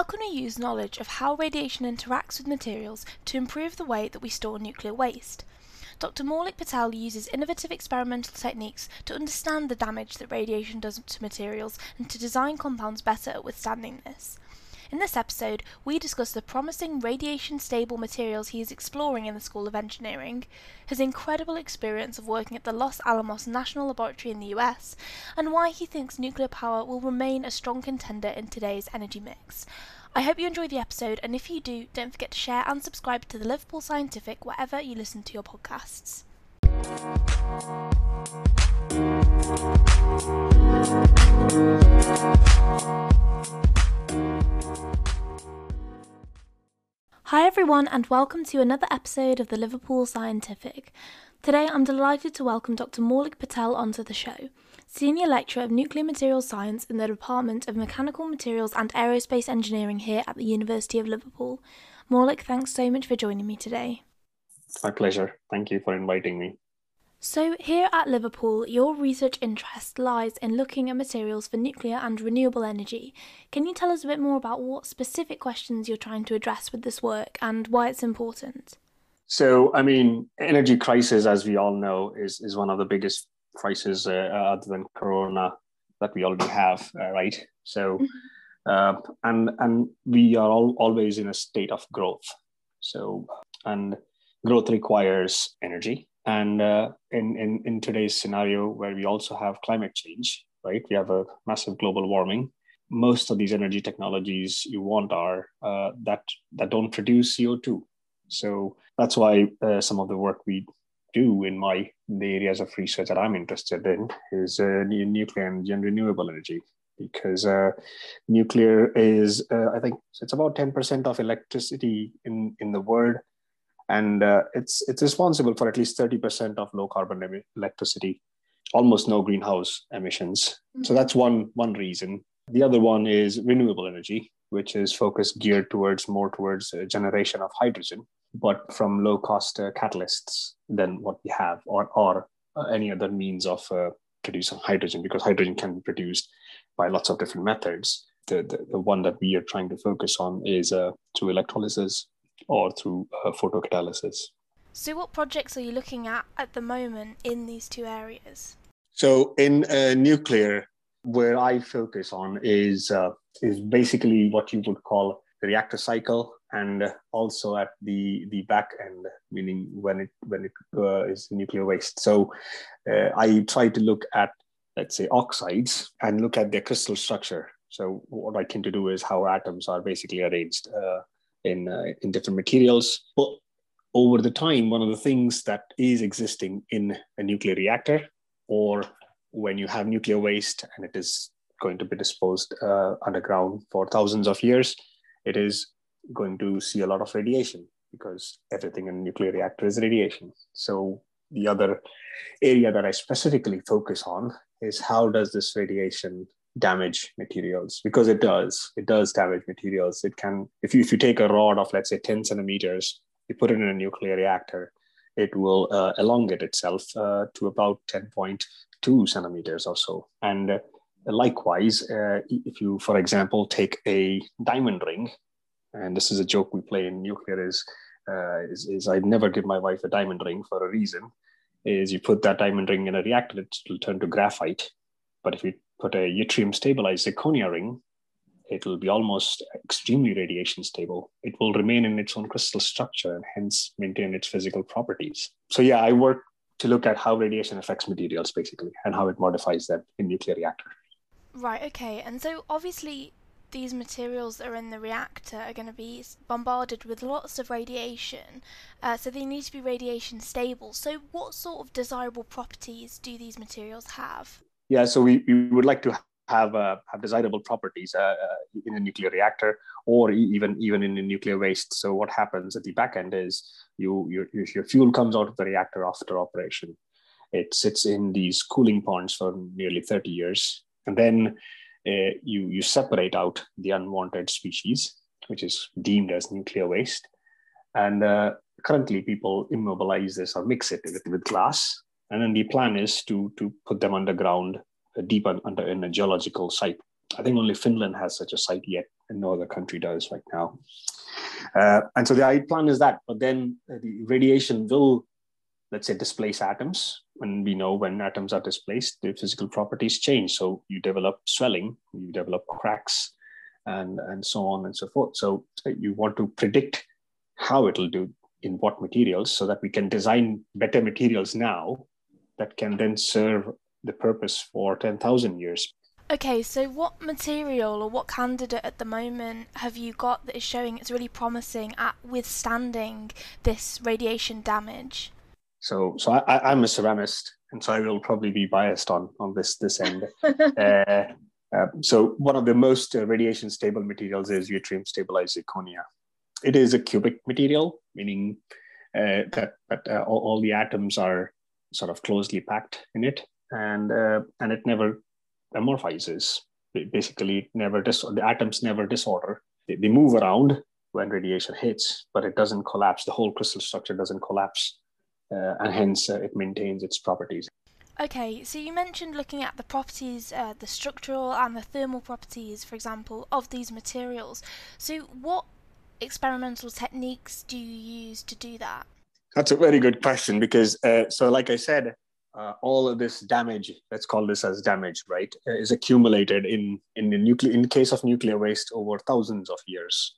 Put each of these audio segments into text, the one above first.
How can we use knowledge of how radiation interacts with materials to improve the way that we store nuclear waste? Dr. Maulik Patel uses innovative experimental techniques to understand the damage that radiation does to materials and to design compounds better at withstanding this. In this episode, we discuss the promising radiation stable materials he is exploring in the School of Engineering, his incredible experience of working at the Los Alamos National Laboratory in the US, and why he thinks nuclear power will remain a strong contender in today's energy mix. I hope you enjoy the episode, and if you do, don't forget to share and subscribe to the Liverpool Scientific wherever you listen to your podcasts. Hi, everyone, and welcome to another episode of the Liverpool Scientific. Today, I'm delighted to welcome Dr. Maulik Patel onto the show, Senior Lecturer of Nuclear Materials Science in the Department of Mechanical Materials and Aerospace Engineering here at the University of Liverpool. Maulik, thanks so much for joining me today. My pleasure. Thank you for inviting me. So, here at Liverpool, your research interest lies in looking at materials for nuclear and renewable energy. Can you tell us a bit more about what specific questions you're trying to address with this work and why it's important? So, I mean, energy crisis, as we all know, is, is one of the biggest crises uh, other than Corona that we already have, uh, right? So, mm-hmm. uh, and and we are all, always in a state of growth. So, and growth requires energy and uh, in, in, in today's scenario, where we also have climate change, right? We have a massive global warming. Most of these energy technologies you want are uh, that that don't produce CO two. So that's why uh, some of the work we do in my the areas of research that I'm interested in is uh, nuclear energy and renewable energy because uh, nuclear is uh, I think it's about 10% of electricity in in the world and uh, it's it's responsible for at least 30% of low carbon em- electricity almost no greenhouse emissions. Mm-hmm. so that's one one reason. The other one is renewable energy which is focused geared towards more towards generation of hydrogen but from low cost uh, catalysts than what we have or or uh, any other means of uh, producing hydrogen because hydrogen can be produced by lots of different methods. The, the, the one that we are trying to focus on is uh, through electrolysis or through uh, photocatalysis. So, what projects are you looking at at the moment in these two areas? So, in uh, nuclear, where I focus on is uh, is basically what you would call the reactor cycle, and also at the the back end, meaning when it when it uh, is nuclear waste. So, uh, I try to look at let's say oxides and look at their crystal structure. So, what I tend to do is how atoms are basically arranged uh, in uh, in different materials. But over the time, one of the things that is existing in a nuclear reactor, or when you have nuclear waste and it is going to be disposed uh, underground for thousands of years, it is going to see a lot of radiation because everything in a nuclear reactor is radiation. So the other area that I specifically focus on is how does this radiation damage materials because it does it does damage materials. It can if you if you take a rod of let's say 10 centimeters you put it in a nuclear reactor it will uh, elongate itself uh, to about 10.2 centimeters or so. And uh, likewise uh, if you for example take a diamond ring and this is a joke we play in nuclear is uh, is, is i never give my wife a diamond ring for a reason is you put that diamond ring in a reactor it will turn to graphite. But if you put a yttrium stabilized zirconia ring, it will be almost extremely radiation stable. It will remain in its own crystal structure and hence maintain its physical properties. So yeah, I work to look at how radiation affects materials basically and how it modifies them in nuclear reactor. Right, okay. And so obviously these materials that are in the reactor are going to be bombarded with lots of radiation, uh, so they need to be radiation stable. So, what sort of desirable properties do these materials have? Yeah, so we, we would like to have uh, have desirable properties uh, uh, in a nuclear reactor or even even in a nuclear waste. So what happens at the back end is you your, your fuel comes out of the reactor after operation. It sits in these cooling ponds for nearly 30 years, and then uh, you you separate out the unwanted species, which is deemed as nuclear waste, and uh, currently people immobilize this or mix it with, with glass and then the plan is to to put them underground uh, deep under in a geological site I think only Finland has such a site yet, and no other country does right now. Uh, and so the plan is that, but then the radiation will, let's say, displace atoms. And we know when atoms are displaced, the physical properties change. So you develop swelling, you develop cracks, and, and so on and so forth. So you want to predict how it'll do in what materials so that we can design better materials now that can then serve the purpose for 10,000 years. Okay, so what material or what candidate at the moment have you got that is showing it's really promising at withstanding this radiation damage? So, so I, am a ceramist, and so I will probably be biased on on this this end. uh, uh, so, one of the most uh, radiation stable materials is yttrium stabilized zirconia. It is a cubic material, meaning uh, that, that uh, all, all the atoms are sort of closely packed in it, and uh, and it never amorphizes. Basically, never dis- the atoms never disorder. They, they move around when radiation hits, but it doesn't collapse. The whole crystal structure doesn't collapse, uh, and hence uh, it maintains its properties. Okay, so you mentioned looking at the properties, uh, the structural and the thermal properties, for example, of these materials. So, what experimental techniques do you use to do that? That's a very good question because, uh, so like I said, uh, all of this damage, let's call this as damage, right, uh, is accumulated in in the nuclear in case of nuclear waste over thousands of years,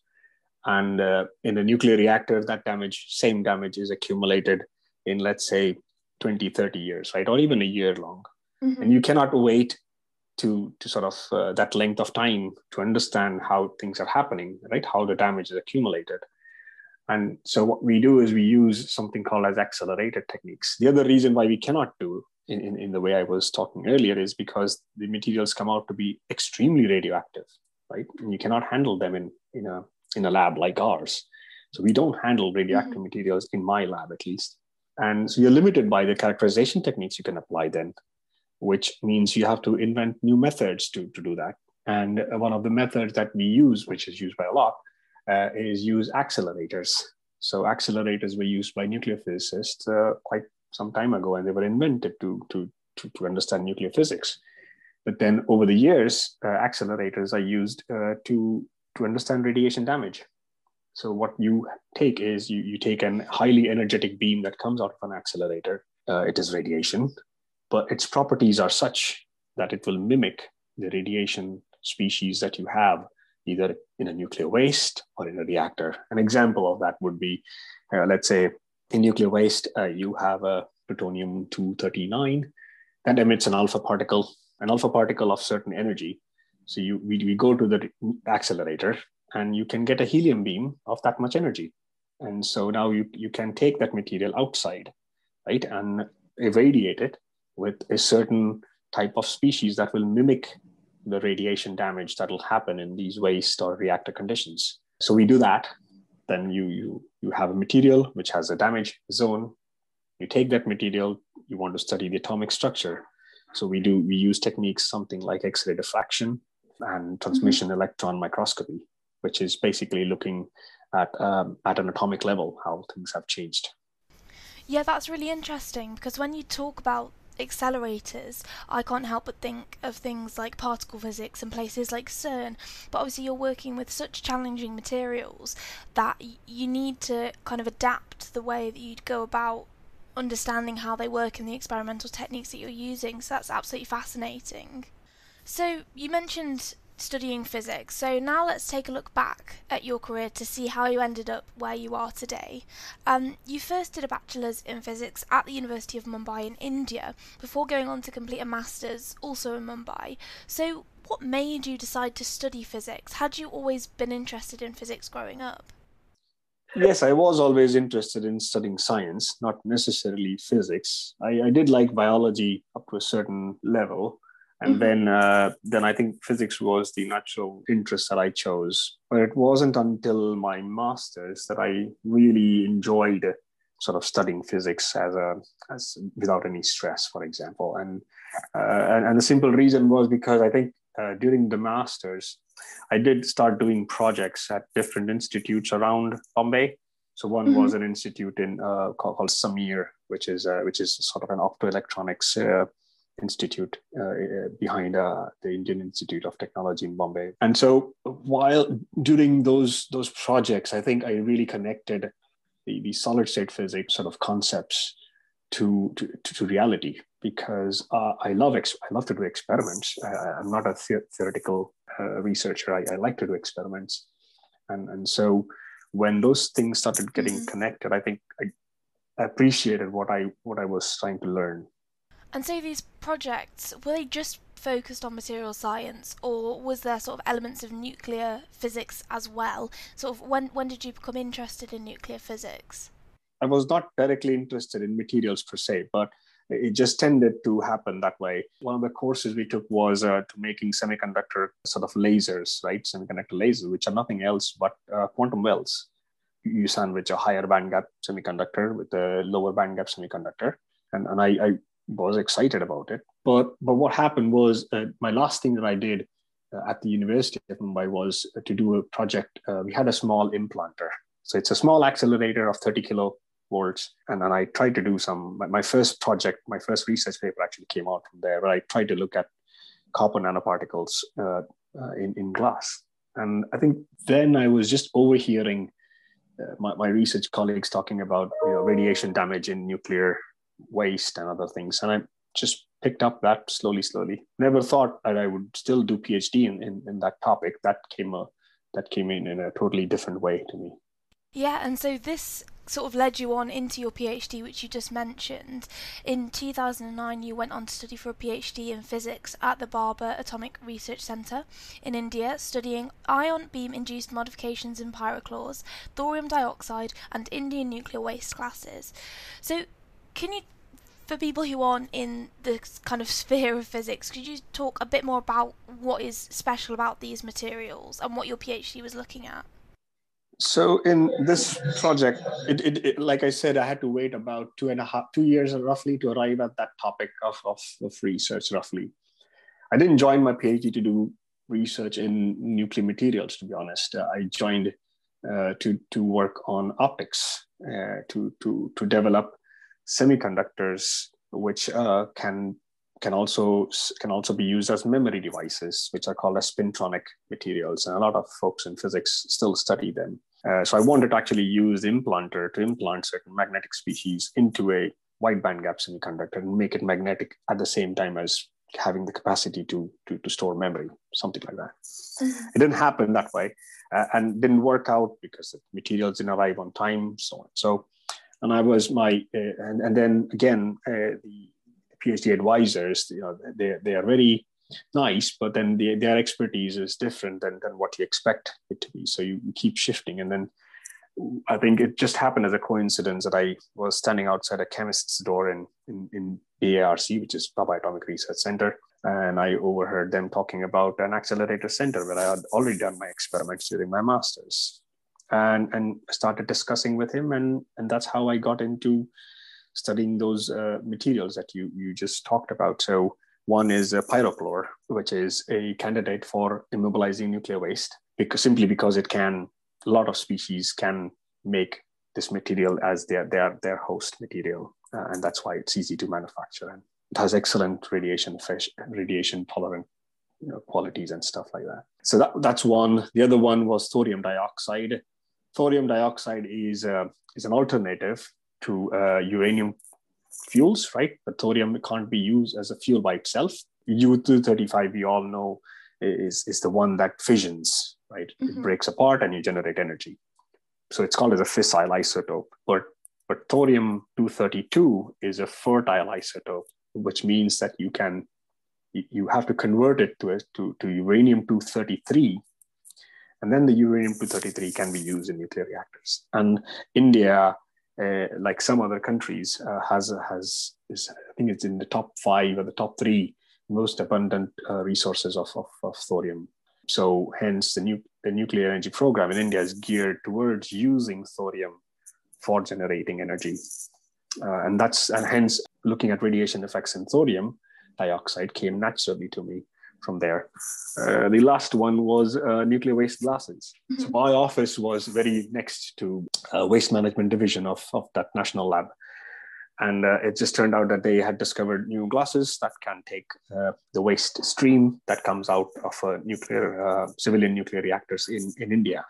and uh, in a nuclear reactor, that damage, same damage, is accumulated in let's say 20, 30 years, right, or even a year long, mm-hmm. and you cannot wait to to sort of uh, that length of time to understand how things are happening, right, how the damage is accumulated. And so what we do is we use something called as accelerated techniques. The other reason why we cannot do in, in, in the way I was talking earlier is because the materials come out to be extremely radioactive, right? And you cannot handle them in, in, a, in a lab like ours. So we don't handle radioactive mm-hmm. materials in my lab at least. And so you're limited by the characterization techniques you can apply then, which means you have to invent new methods to, to do that. And one of the methods that we use, which is used by a lot, uh, is use accelerators. So accelerators were used by nuclear physicists uh, quite some time ago, and they were invented to, to, to, to, understand nuclear physics. But then over the years, uh, accelerators are used uh, to, to understand radiation damage. So what you take is you, you take an highly energetic beam that comes out of an accelerator. Uh, it is radiation, but its properties are such that it will mimic the radiation species that you have either in a nuclear waste or in a reactor. An example of that would be, uh, let's say, in nuclear waste, uh, you have a plutonium 239 that emits an alpha particle, an alpha particle of certain energy. So you we, we go to the accelerator and you can get a helium beam of that much energy. And so now you, you can take that material outside, right, and irradiate it with a certain type of species that will mimic the radiation damage that will happen in these waste or reactor conditions. So we do that. Then you you you have a material which has a damage zone. You take that material. You want to study the atomic structure. So we do we use techniques something like X-ray diffraction and transmission mm-hmm. electron microscopy, which is basically looking at um, at an atomic level how things have changed. Yeah, that's really interesting because when you talk about accelerators, I can't help but think of things like particle physics and places like CERN. But obviously, you're working with such challenging materials that you need to kind of adapt the way that you'd go about understanding how they work and the experimental techniques that you're using. So that's absolutely fascinating. So you mentioned studying physics. So now let's take a look back at your career to see how you ended up where you are today. Um, you first did a bachelor's in physics at the University of Mumbai in India before going on to complete a master's also in Mumbai. So, what made you decide to study physics? Had you always been interested in physics growing up? Yes, I was always interested in studying science, not necessarily physics. I, I did like biology up to a certain level, and mm-hmm. then uh, then I think physics was the natural interest that I chose. But it wasn't until my masters that I really enjoyed sort of studying physics as a as without any stress, for example. And uh, and, and, the simple reason was because I think uh, during the masters, I did start doing projects at different institutes around Bombay. So one mm-hmm. was an institute in uh, called, called, SAMEER, which is uh, which is sort of an optoelectronics uh, institute uh, behind uh, the Indian Institute of Technology in Bombay. And so while during those those projects, I think I really connected the, the solid state physics sort of concepts to, to, to reality because uh, I love ex- I love to do experiments. I, am not a the- theoretical uh, researcher. I, I, like to do experiments, and and so when those things started getting mm-hmm. connected, I think I appreciated what I what I was trying to learn. And so these projects were they just focused on material science, or was there sort of elements of nuclear physics as well? Sort of when when did you become interested in nuclear physics? I was not directly interested in materials per se, but it just tended to happen that way. One of the courses we took was uh, to making semiconductor sort of lasers, right? Semiconductor lasers, which are nothing else but uh, quantum wells. You sandwich a higher bandgap semiconductor with a lower bandgap semiconductor, and and I, I was excited about it. But but what happened was uh, my last thing that I did uh, at the University of Mumbai was to do a project. Uh, we had a small implanter, so it's a small accelerator of 30 kilo volts. And then I tried to do some, my, my first project, my first research paper actually came out from there, where I tried to look at copper nanoparticles uh, uh, in, in glass. And I think then I was just overhearing uh, my, my research colleagues talking about you know, radiation damage in nuclear waste and other things. And I just picked up that slowly, slowly. Never thought that I would still do PhD in, in, in that topic. That came a, that came in in a totally different way to me. Yeah, and so this sort of led you on into your PhD, which you just mentioned. In 2009, you went on to study for a PhD in physics at the Bhabha Atomic Research Centre in India, studying ion beam induced modifications in pyrochlores, thorium dioxide, and Indian nuclear waste glasses. So, can you for people who aren't in the kind of sphere of physics, could you talk a bit more about what is special about these materials and what your PhD was looking at? So in this project, it, it, it, like I said, I had to wait about two and a half, two years roughly to arrive at that topic of, of, of research roughly. I didn't join my PhD to do research in nuclear materials, to be honest. Uh, I joined uh, to, to work on optics, uh, to, to, to develop semiconductors which uh, can can also can also be used as memory devices, which are called as spintronic materials, and a lot of folks in physics still study them. Uh, so I wanted to actually use the implanter to implant certain magnetic species into a wide bandgap semiconductor and make it magnetic at the same time as having the capacity to, to, to store memory, something like that. It didn't happen that way uh, and didn't work out because the materials didn't arrive on time, so on. So, and I was my, uh, and, and then again, uh, the PhD advisors, you know, they, they are very nice, but then the, their expertise is different than, than what you expect it to be. So you keep shifting. And then I think it just happened as a coincidence that I was standing outside a chemist's door in, in, in BARC, which is Bhabha Atomic Research Center. And I overheard them talking about an accelerator center where I had already done my experiments during my master's. And, and started discussing with him. And, and that's how I got into studying those uh, materials that you, you just talked about. So one is a which is a candidate for immobilizing nuclear waste, because simply because it can, a lot of species can make this material as their their their host material, uh, and that's why it's easy to manufacture and it has excellent radiation fish, radiation tolerant you know, qualities and stuff like that. So that, that's one. The other one was thorium dioxide. Thorium dioxide is uh, is an alternative to uh, uranium fuels, right? But thorium can't be used as a fuel by itself. U-235, we all know, is, is the one that fissions, right? Mm-hmm. It breaks apart and you generate energy. So it's called as a fissile isotope. But, but thorium-232 is a fertile isotope, which means that you can you have to convert it to, a, to, to uranium-233 and then the uranium-233 can be used in nuclear reactors. And India uh, like some other countries, uh, has has is, I think it's in the top five or the top three most abundant uh, resources of, of, of, thorium. So hence the, nu- the nuclear energy program in India is geared towards using thorium for generating energy. Uh, and that's and hence looking at radiation effects in thorium dioxide came naturally to me from there. Uh, the last one was uh, nuclear waste glasses. Mm-hmm. So my office was very next to uh, waste management division of, of that national lab. And uh, it just turned out that they had discovered new glasses that can take uh, the waste stream that comes out of nuclear uh, civilian nuclear reactors in, in India.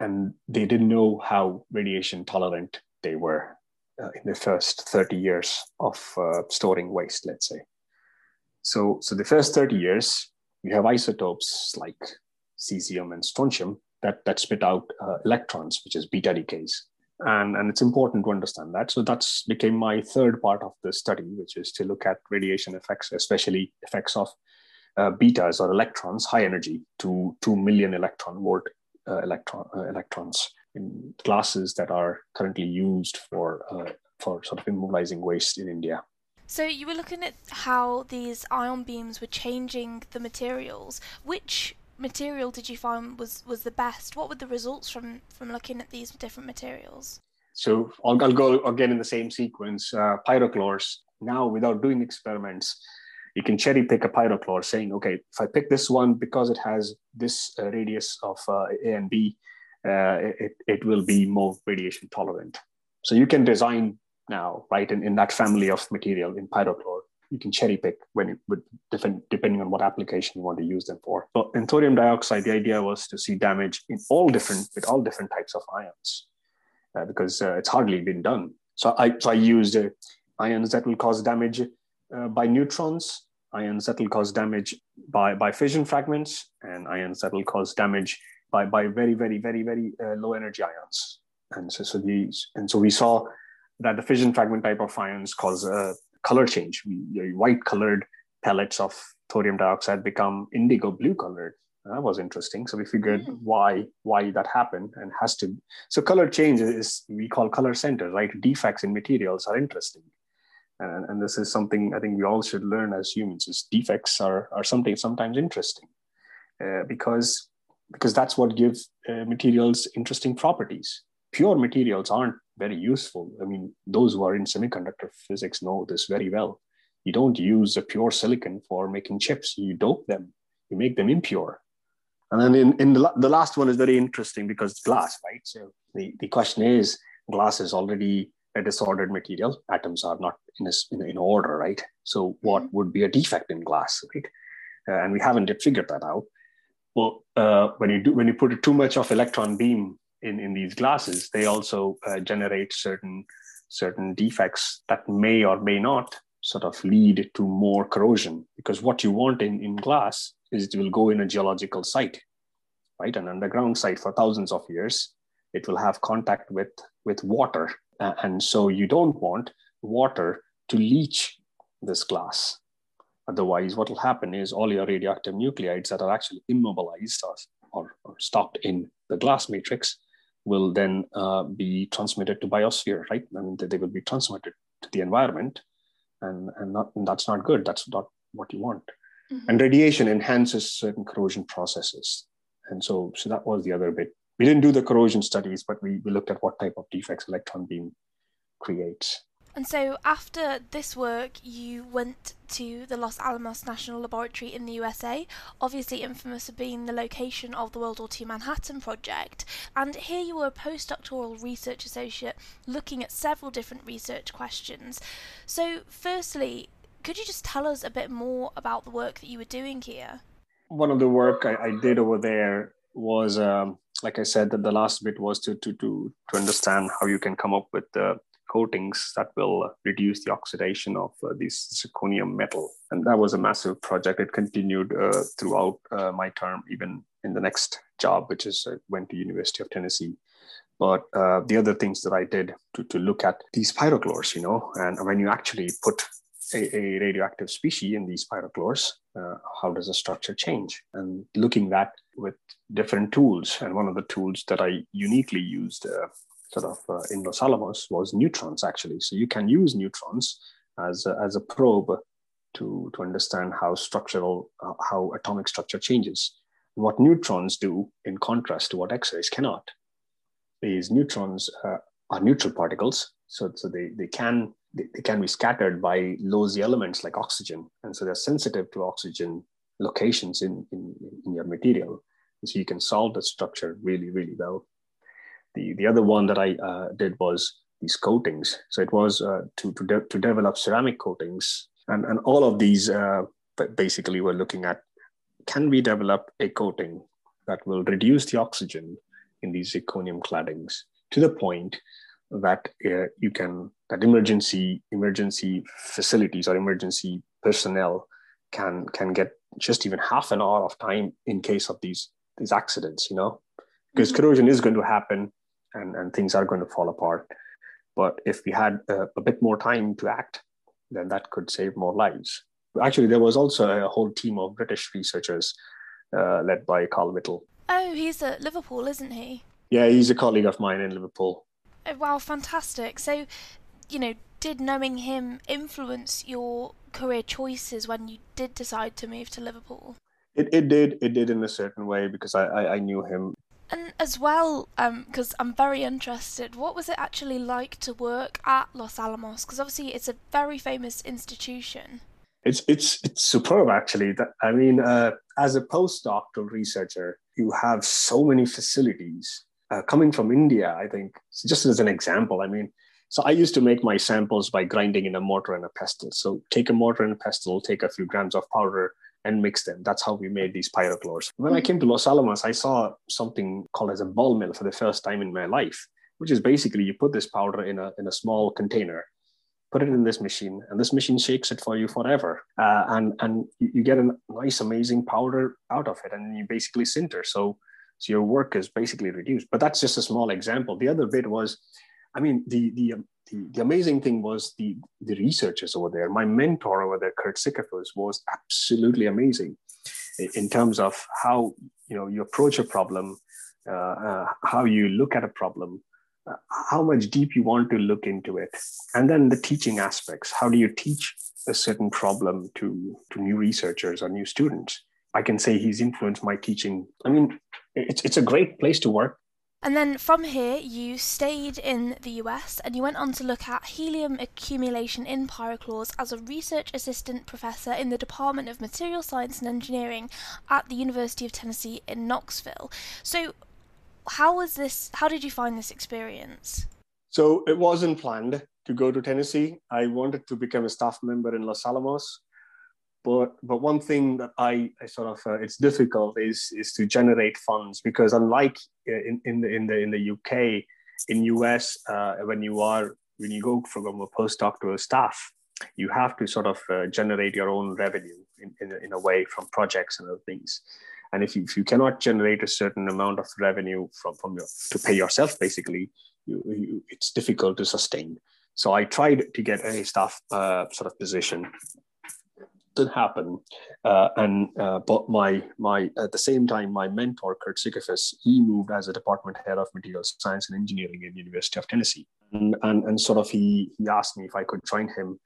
And they didn't know how radiation tolerant they were in the first 30 years of storing waste, let's say. So, so the first 30 years, we have isotopes like cesium and strontium that, that spit out electrons, which is beta decays. And, and it's important to understand that. So that's became my third part of the study which is to look at radiation effects especially effects of uh, betas or electrons high energy to 2 million electron volt uh, electron uh, electrons in glasses that are currently used for uh, for sort of immobilizing waste in india so you were looking at how these ion beams were changing the materials which material did you find was was the best? What were the results from from looking at these different materials? So I'll, I'll go again in the same sequence. Uh, pyrochlores. Now, without doing experiments, you can cherry pick a pyrochlore, saying, okay, if I pick this one because it has this uh, radius of uh, A and B, uh, it, it will be more radiation tolerant. So you can design now, right, in, in that family of material in pyrochlore, you can cherry pick when it would depend, depending on what application you want to use them for. So in thorium dioxide, the idea was to see damage in all different with all different types of ions uh, because uh, it's hardly been done. So I so I used uh, ions that will cause damage uh, by neutrons, ions that will cause damage by by fission fragments, and ions that will cause damage by by very very very very uh, low energy ions. And so so these and so we saw that the fission fragment type of ions cause a color change. white colored pellets of thorium dioxide become indigo blue colored. That was interesting. So we figured mm. why why that happened and has to. So color change is we call color centers, right? Defects in materials are interesting, and, and this is something I think we all should learn as humans. Is defects are are something sometimes interesting, uh, because because that's what gives uh, materials interesting properties. Pure materials aren't very useful. I mean, those who are in semiconductor physics know this very well. You don't use a pure silicon for making chips. You dope them. You make them impure. And then in, in the, the last one is very interesting because it's glass, right? So the, the question is, glass is already a disordered material. Atoms are not in, a, in, in order, right? So what mm-hmm. would be a defect in glass, right? Uh, and we haven't yet figured that out. Well, uh, when you do when you put too much of electron beam in, in these glasses, they also uh, generate certain certain defects that may or may not sort of lead to more corrosion. Because what you want in, in glass is it will go in a geological site, right? An underground site for thousands of years. It will have contact with, with water. Uh, and so you don't want water to leach this glass. Otherwise, what will happen is all your radioactive nuclides that are actually immobilized or, or, or stopped in the glass matrix will then uh, be transmitted to biosphere, right? I mean, they will be transmitted to the environment, and and, not, and that's not good. That's not what you want. Mm-hmm. And radiation enhances certain corrosion processes, and so so that was the other bit. We didn't do the corrosion studies, but we, we looked at what type of defects electron beam creates. And so, after this work, you went to the Los Alamos National Laboratory in the USA, obviously infamous for being the location of the World War II Manhattan Project. And here you were a postdoctoral research associate looking at several different research questions. So, firstly, could you just tell us a bit more about the work that you were doing here? One of the work I, I did over there was, um, like I said, that the last bit was to, to, to, to understand how you can come up with the coatings that will reduce the oxidation of uh, this zirconium metal. And that was a massive project. It continued uh, throughout uh, my term, even in the next job, which is I uh, went to University of Tennessee. But uh, the other things that I did to, to look at these pyrochlores, you know, and when you actually put a, a radioactive species in these pyrochlores, uh, how does the structure change? And looking that with different tools. And one of the tools that I uniquely used sort of uh, in Los Alamos was neutrons actually. So you can use neutrons as a, as a probe to, to understand how structural, uh, how atomic structure changes. What neutrons do in contrast to what X-rays cannot is neutrons uh, are neutral particles. So, so they, they, can, they, they can be scattered by low elements like oxygen. And so they're sensitive to oxygen locations in, in, in your material. And so you can solve the structure really, really well. The, the other one that I uh, did was these coatings. So it was uh, to to, de- to develop ceramic coatings, and and all of these uh, basically were looking at can we develop a coating that will reduce the oxygen in these zirconium claddings to the point that uh, you can that emergency emergency facilities or emergency personnel can can get just even half an hour of time in case of these these accidents you know because mm-hmm. corrosion is going to happen and and things are going to fall apart but if we had a, a bit more time to act then that could save more lives actually there was also a whole team of british researchers uh, led by karl whittle oh he's at liverpool isn't he yeah he's a colleague of mine in liverpool oh, wow fantastic so you know did knowing him influence your career choices when you did decide to move to Liverpool? It, it did. It did in a certain way because I, I, I knew him. And as well, because um, I'm very interested, what was it actually like to work at Los Alamos? Because obviously it's a very famous institution. It's it's it's superb actually. That I mean, uh, as a postdoctoral researcher, you have so many facilities uh, coming from India. I think just as an example, I mean, so I used to make my samples by grinding in a mortar and a pestle. So take a mortar and a pestle, take a few grams of powder and mix them. That's how we made these pyrochlores. When I came to Los Alamos, I saw something called as a ball mill for the first time in my life, which is basically you put this powder in a, in a small container, put it in this machine, and this machine shakes it for you forever. Uh, and and you, you get a nice, amazing powder out of it, and you basically sinter. So, so your work is basically reduced. But that's just a small example. The other bit was I mean, the, the, the, the, amazing thing was the, the researchers over there. My mentor over there, Kurt Sickafus, was absolutely amazing in terms of how you know you approach a problem, uh, uh, how you look at a problem, uh, how much deep you want to look into it, and then the teaching aspects. How do you teach a certain problem to to new researchers or new students? I can say he's influenced my teaching. I mean, it's it's a great place to work. And then from here, you stayed in the US and you went on to look at helium accumulation in pyrochlores as a research assistant professor in the Department of Material Science and Engineering at the University of Tennessee in Knoxville. So, how was this? How did you find this experience? So, it wasn't planned to go to Tennessee. I wanted to become a staff member in Los Alamos but but one thing that I, I sort of uh, it's difficult is is to generate funds because unlike uh, in, in the in the in the UK, in US, uh, when you are when you go from a postdoc to a staff, you have to sort of uh, generate your own revenue in, in, in a way from projects and other things. And if you, if you cannot generate a certain amount of revenue from, from your, to pay yourself, basically, you, you, it's difficult to sustain. So I tried to get a staff uh, sort of position did happen. Uh, and uh, but my my at the same time, my mentor Kurt Sickafus, he moved as a department head of materials science and engineering at the University of Tennessee, and and, and sort of he he asked me if I could join him.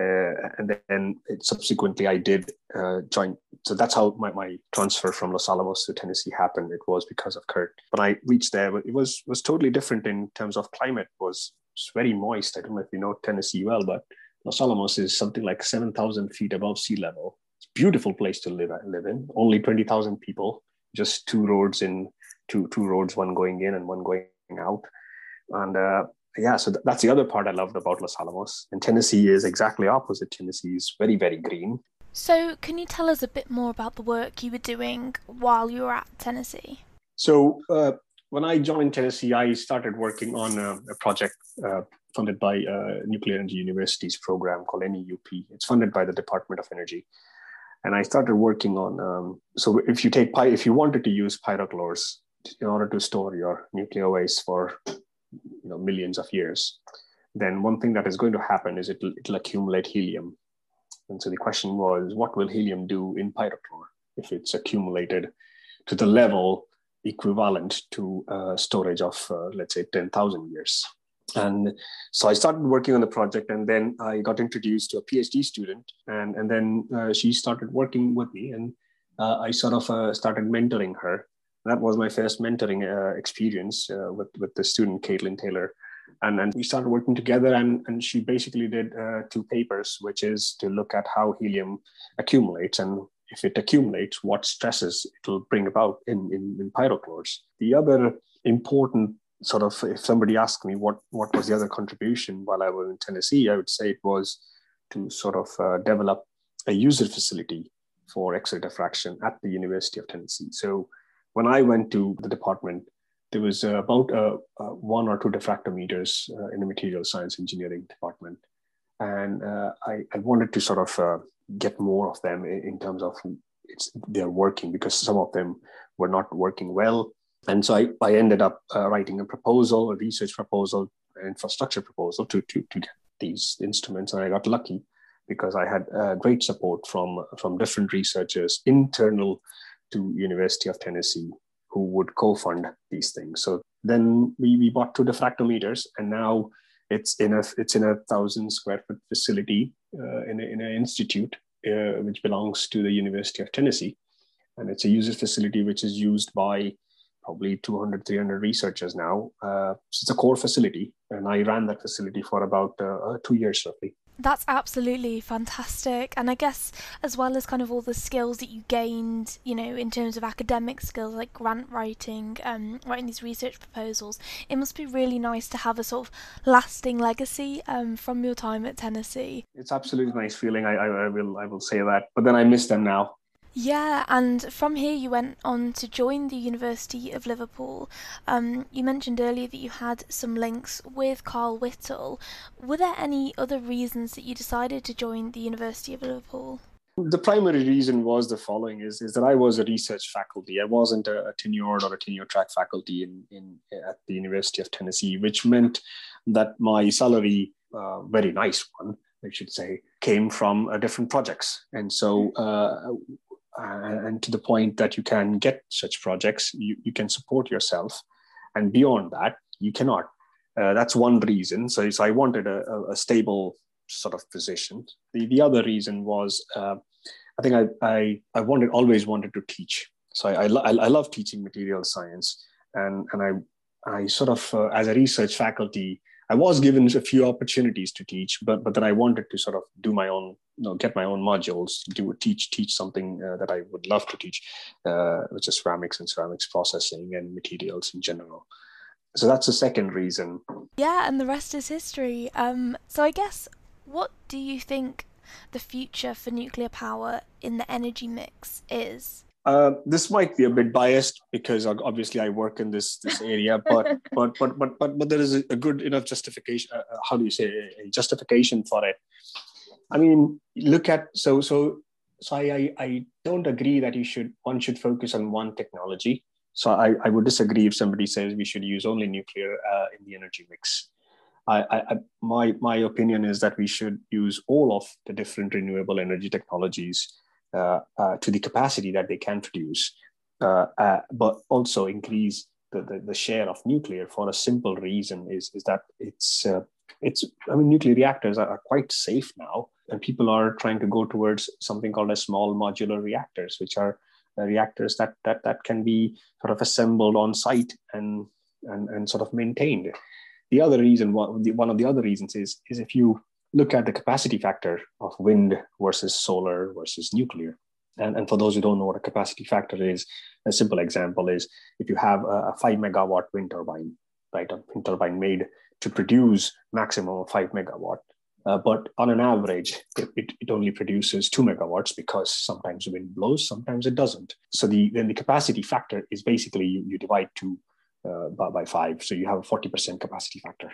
Uh, and then it, subsequently, I did uh, join. So that's how my, my transfer from Los Alamos to Tennessee happened. It was because of Kurt. When I reached there, it was was totally different in terms of climate. It was very moist. I don't know if you know Tennessee well, but Los Alamos is something like 7,000 feet above sea level. It's a beautiful place to live, live in. Only 20,000 people, just two roads in, two, two roads, one going in and one going out. And uh, yeah, so th- that's the other part I loved about Los Alamos. And Tennessee is exactly opposite. Tennessee is very, very green. So, can you tell us a bit more about the work you were doing while you were at Tennessee? So, uh, when I joined Tennessee, I started working on a, a project uh, funded by uh, Nuclear Energy University's program called NEUP. It's funded by the Department of Energy. And I started working on, um, so if you take, if you wanted to use pyrochlores in order to store your nuclear waste for you know, millions of years, then one thing that is going to happen is it'll, it'll accumulate helium. And so the question was, what will helium do in pyrochlore if it's accumulated to the level equivalent to storage of, uh, let's say, 10,000 years? and so i started working on the project and then i got introduced to a phd student and, and then uh, she started working with me and uh, i sort of uh, started mentoring her that was my first mentoring uh, experience with, with the student caitlin taylor and, and we started working together and, and she basically did two papers which is to look at how helium accumulates and if it accumulates what stresses it will bring about in, in, in pyrochlores the other important sort of if somebody asked me what what was the other contribution while I was in Tennessee, I would say it was to sort of uh, develop a user facility for X-ray diffraction at the University of Tennessee. So when I went to the department, there was uh, about uh, uh, one or two diffractometers uh, in the material science engineering department, and uh, I, I, wanted to sort of get more of them in, terms of it's they're working because some of them were not working well and so I, I ended up uh, writing a proposal, a research proposal, an infrastructure proposal to, to, to get these instruments. And I got lucky because I had uh, great support from, from different researchers internal to University of Tennessee who would co-fund these things. So then we, we bought two diffractometers and now it's in a it's in a thousand square foot facility uh, in, a, in an institute uh, which belongs to the University of Tennessee. And it's a user facility which is used by probably 200, 300 researchers now. Uh, it's a core facility, and I ran that facility for about uh, uh, two years roughly. That's absolutely fantastic. And I guess, as well as kind of all the skills that you gained, you know, in terms of academic skills like grant writing, um, writing these research proposals, it must be really nice to have a sort of lasting legacy um, from your time at Tennessee. It's absolutely nice feeling. I, I, I will I will say that. But then I miss them now. Yeah, and from here you went on to join the University of Liverpool. Um, you mentioned earlier that you had some links with Karl Whittle. Were there any other reasons that you decided to join the University of Liverpool? The primary reason was the following: is, is that I was a research faculty. I wasn't a, a tenured or a tenure track faculty in, in at the University of Tennessee, which meant that my salary, uh, very nice one, I should say, came from uh, different projects. And so uh, uh, and to the point that you can get such projects, you, you can support yourself. And beyond that, you cannot. Uh, that's one reason. So, so I wanted a, a, stable sort of position. The, the other reason was uh, I think I, I, I wanted always wanted to teach. So I, I, I love teaching material science. And, and I, I sort of, uh, as a research faculty, I was given a few opportunities to teach, but, but then I wanted to sort of do my own you know, get my own modules, do teach teach something uh, that I would love to teach, uh, which is ceramics and ceramics processing and materials in general. So that's the second reason. Yeah, and the rest is history. Um, so I guess, what do you think the future for nuclear power in the energy mix is? Uh, this might be a bit biased because obviously I work in this this area, but but but but but but there is a good enough justification. Uh, how do you say a justification for it? I mean, look at so so so I, I don't agree that you should one should focus on one technology. So I, I would disagree if somebody says we should use only nuclear uh, in the energy mix. I, I, my my opinion is that we should use all of the different renewable energy technologies uh, uh, to the capacity that they can produce, uh, uh, but also increase the, the, the, share of nuclear for a simple reason is, is that it's uh, it's I mean nuclear reactors are, are quite safe now and people are trying to go towards something called as small modular reactors, which are uh, reactors that, that, that can be sort of assembled on site and, and, and sort of maintained. The other reason, one of the other reasons is, is if you look at the capacity factor of wind versus solar versus nuclear. And, and for those who don't know what a capacity factor is, a simple example is if you have a, a five megawatt wind turbine, right, a wind turbine made to produce maximum of five megawatt, uh, but on an average, it, it, only produces two megawatts because sometimes the wind blows, sometimes it doesn't. So the then the capacity factor is basically you, you divide two uh, by, by, five, so you have a forty percent capacity factor,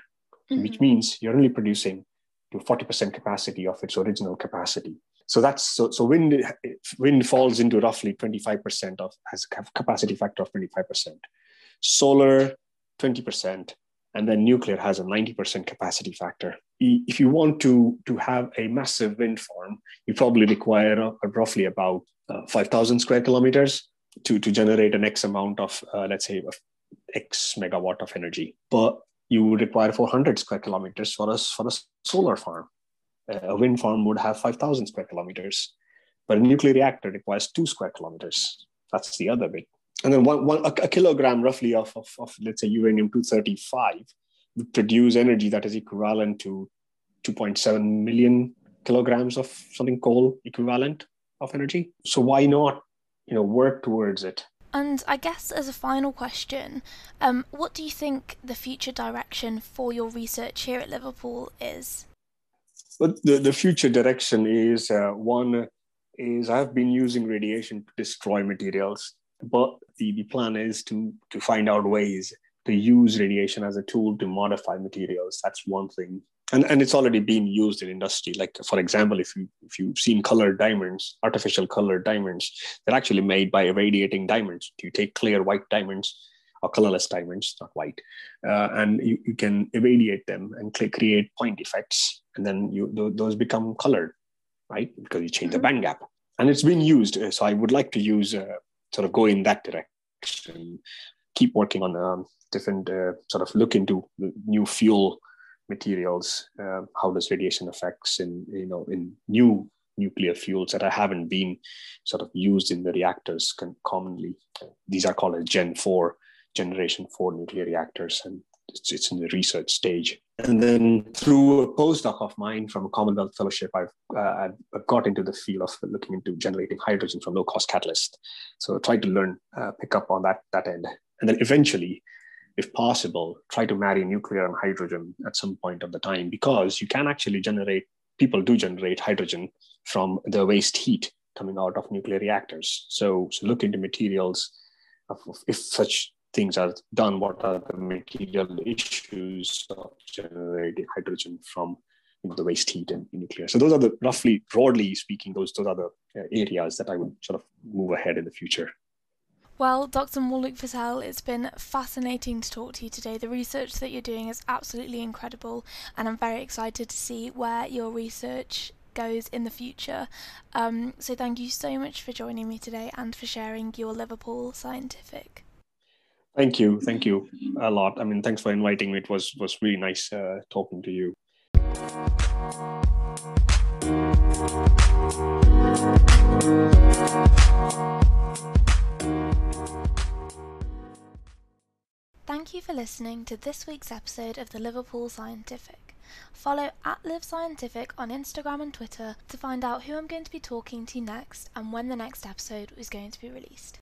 mm-hmm. which means you're only producing to forty percent capacity of its original capacity. So that's so so wind wind falls into roughly twenty five percent of has a capacity factor of twenty five percent. Solar twenty percent and then nuclear has a 90% capacity factor. If you want to, to have a massive wind farm, you probably require a, a roughly about uh, 5,000 square kilometers to, to generate an X amount of, uh, let's say, X megawatt of energy. But you would require 400 square kilometers for us for a solar farm. A wind farm would have 5,000 square kilometers, but a nuclear reactor requires two square kilometers. That's the other bit and then one, one a, a kilogram roughly of, of, of, let's say uranium 235 would produce energy that is equivalent to 2.7 million kilograms of something coal equivalent of energy so why not you know work towards it And I guess as a final question, um, what do you think the future direction for your research here at Liverpool is? But the, the future direction is uh, one is I've been using radiation to destroy materials, but the, the plan is to to find out ways to use radiation as a tool to modify materials. That's one thing and, and it's already been used in industry. Like for example if you if you've seen colored diamonds artificial colored diamonds they're actually made by irradiating diamonds. You take clear white diamonds or colorless diamonds not white uh, and you, you can irradiate them and create point defects. And then you those become colored right? Because you change mm-hmm. the band gap. And it's been used so i would like to use uh, sort of go in that direction keep working on um, different uh, sort of look into new fuel materials, uh, how does radiation affects in you know in new nuclear fuels that haven't been sort of used in the reactors can commonly. These are called as Gen 4, Generation 4 nuclear reactors, and it's, it's in the research stage. And then through a postdoc of mine from a Commonwealth Fellowship, I've, uh, I've got into the field of looking into generating hydrogen from low-cost catalyst. So I tried to learn, uh, pick up on that, that end. And then eventually if possible, try to marry nuclear and hydrogen at some point of the time because you can actually generate, people do generate hydrogen from the waste heat coming out of nuclear reactors. So, so look into materials of, if such things are done, what are the material issues of generating hydrogen from the waste heat and nuclear. So those are the roughly, broadly speaking, those those are the uh, areas that I would sort of move ahead in the future. Well, Dr. Maulik Patel, it's been fascinating to talk to you today. The research that you're doing is absolutely incredible, and I'm very excited to see where your research goes in the future. Um, so, thank you so much for joining me today and for sharing your Liverpool scientific. Thank you, thank you a lot. I mean, thanks for inviting me. It was was really nice uh, talking to you. Thank you for listening to this week's episode of the Liverpool Scientific. Follow at Live Scientific on Instagram and Twitter to find out who I'm going to be talking to next and when the next episode is going to be released.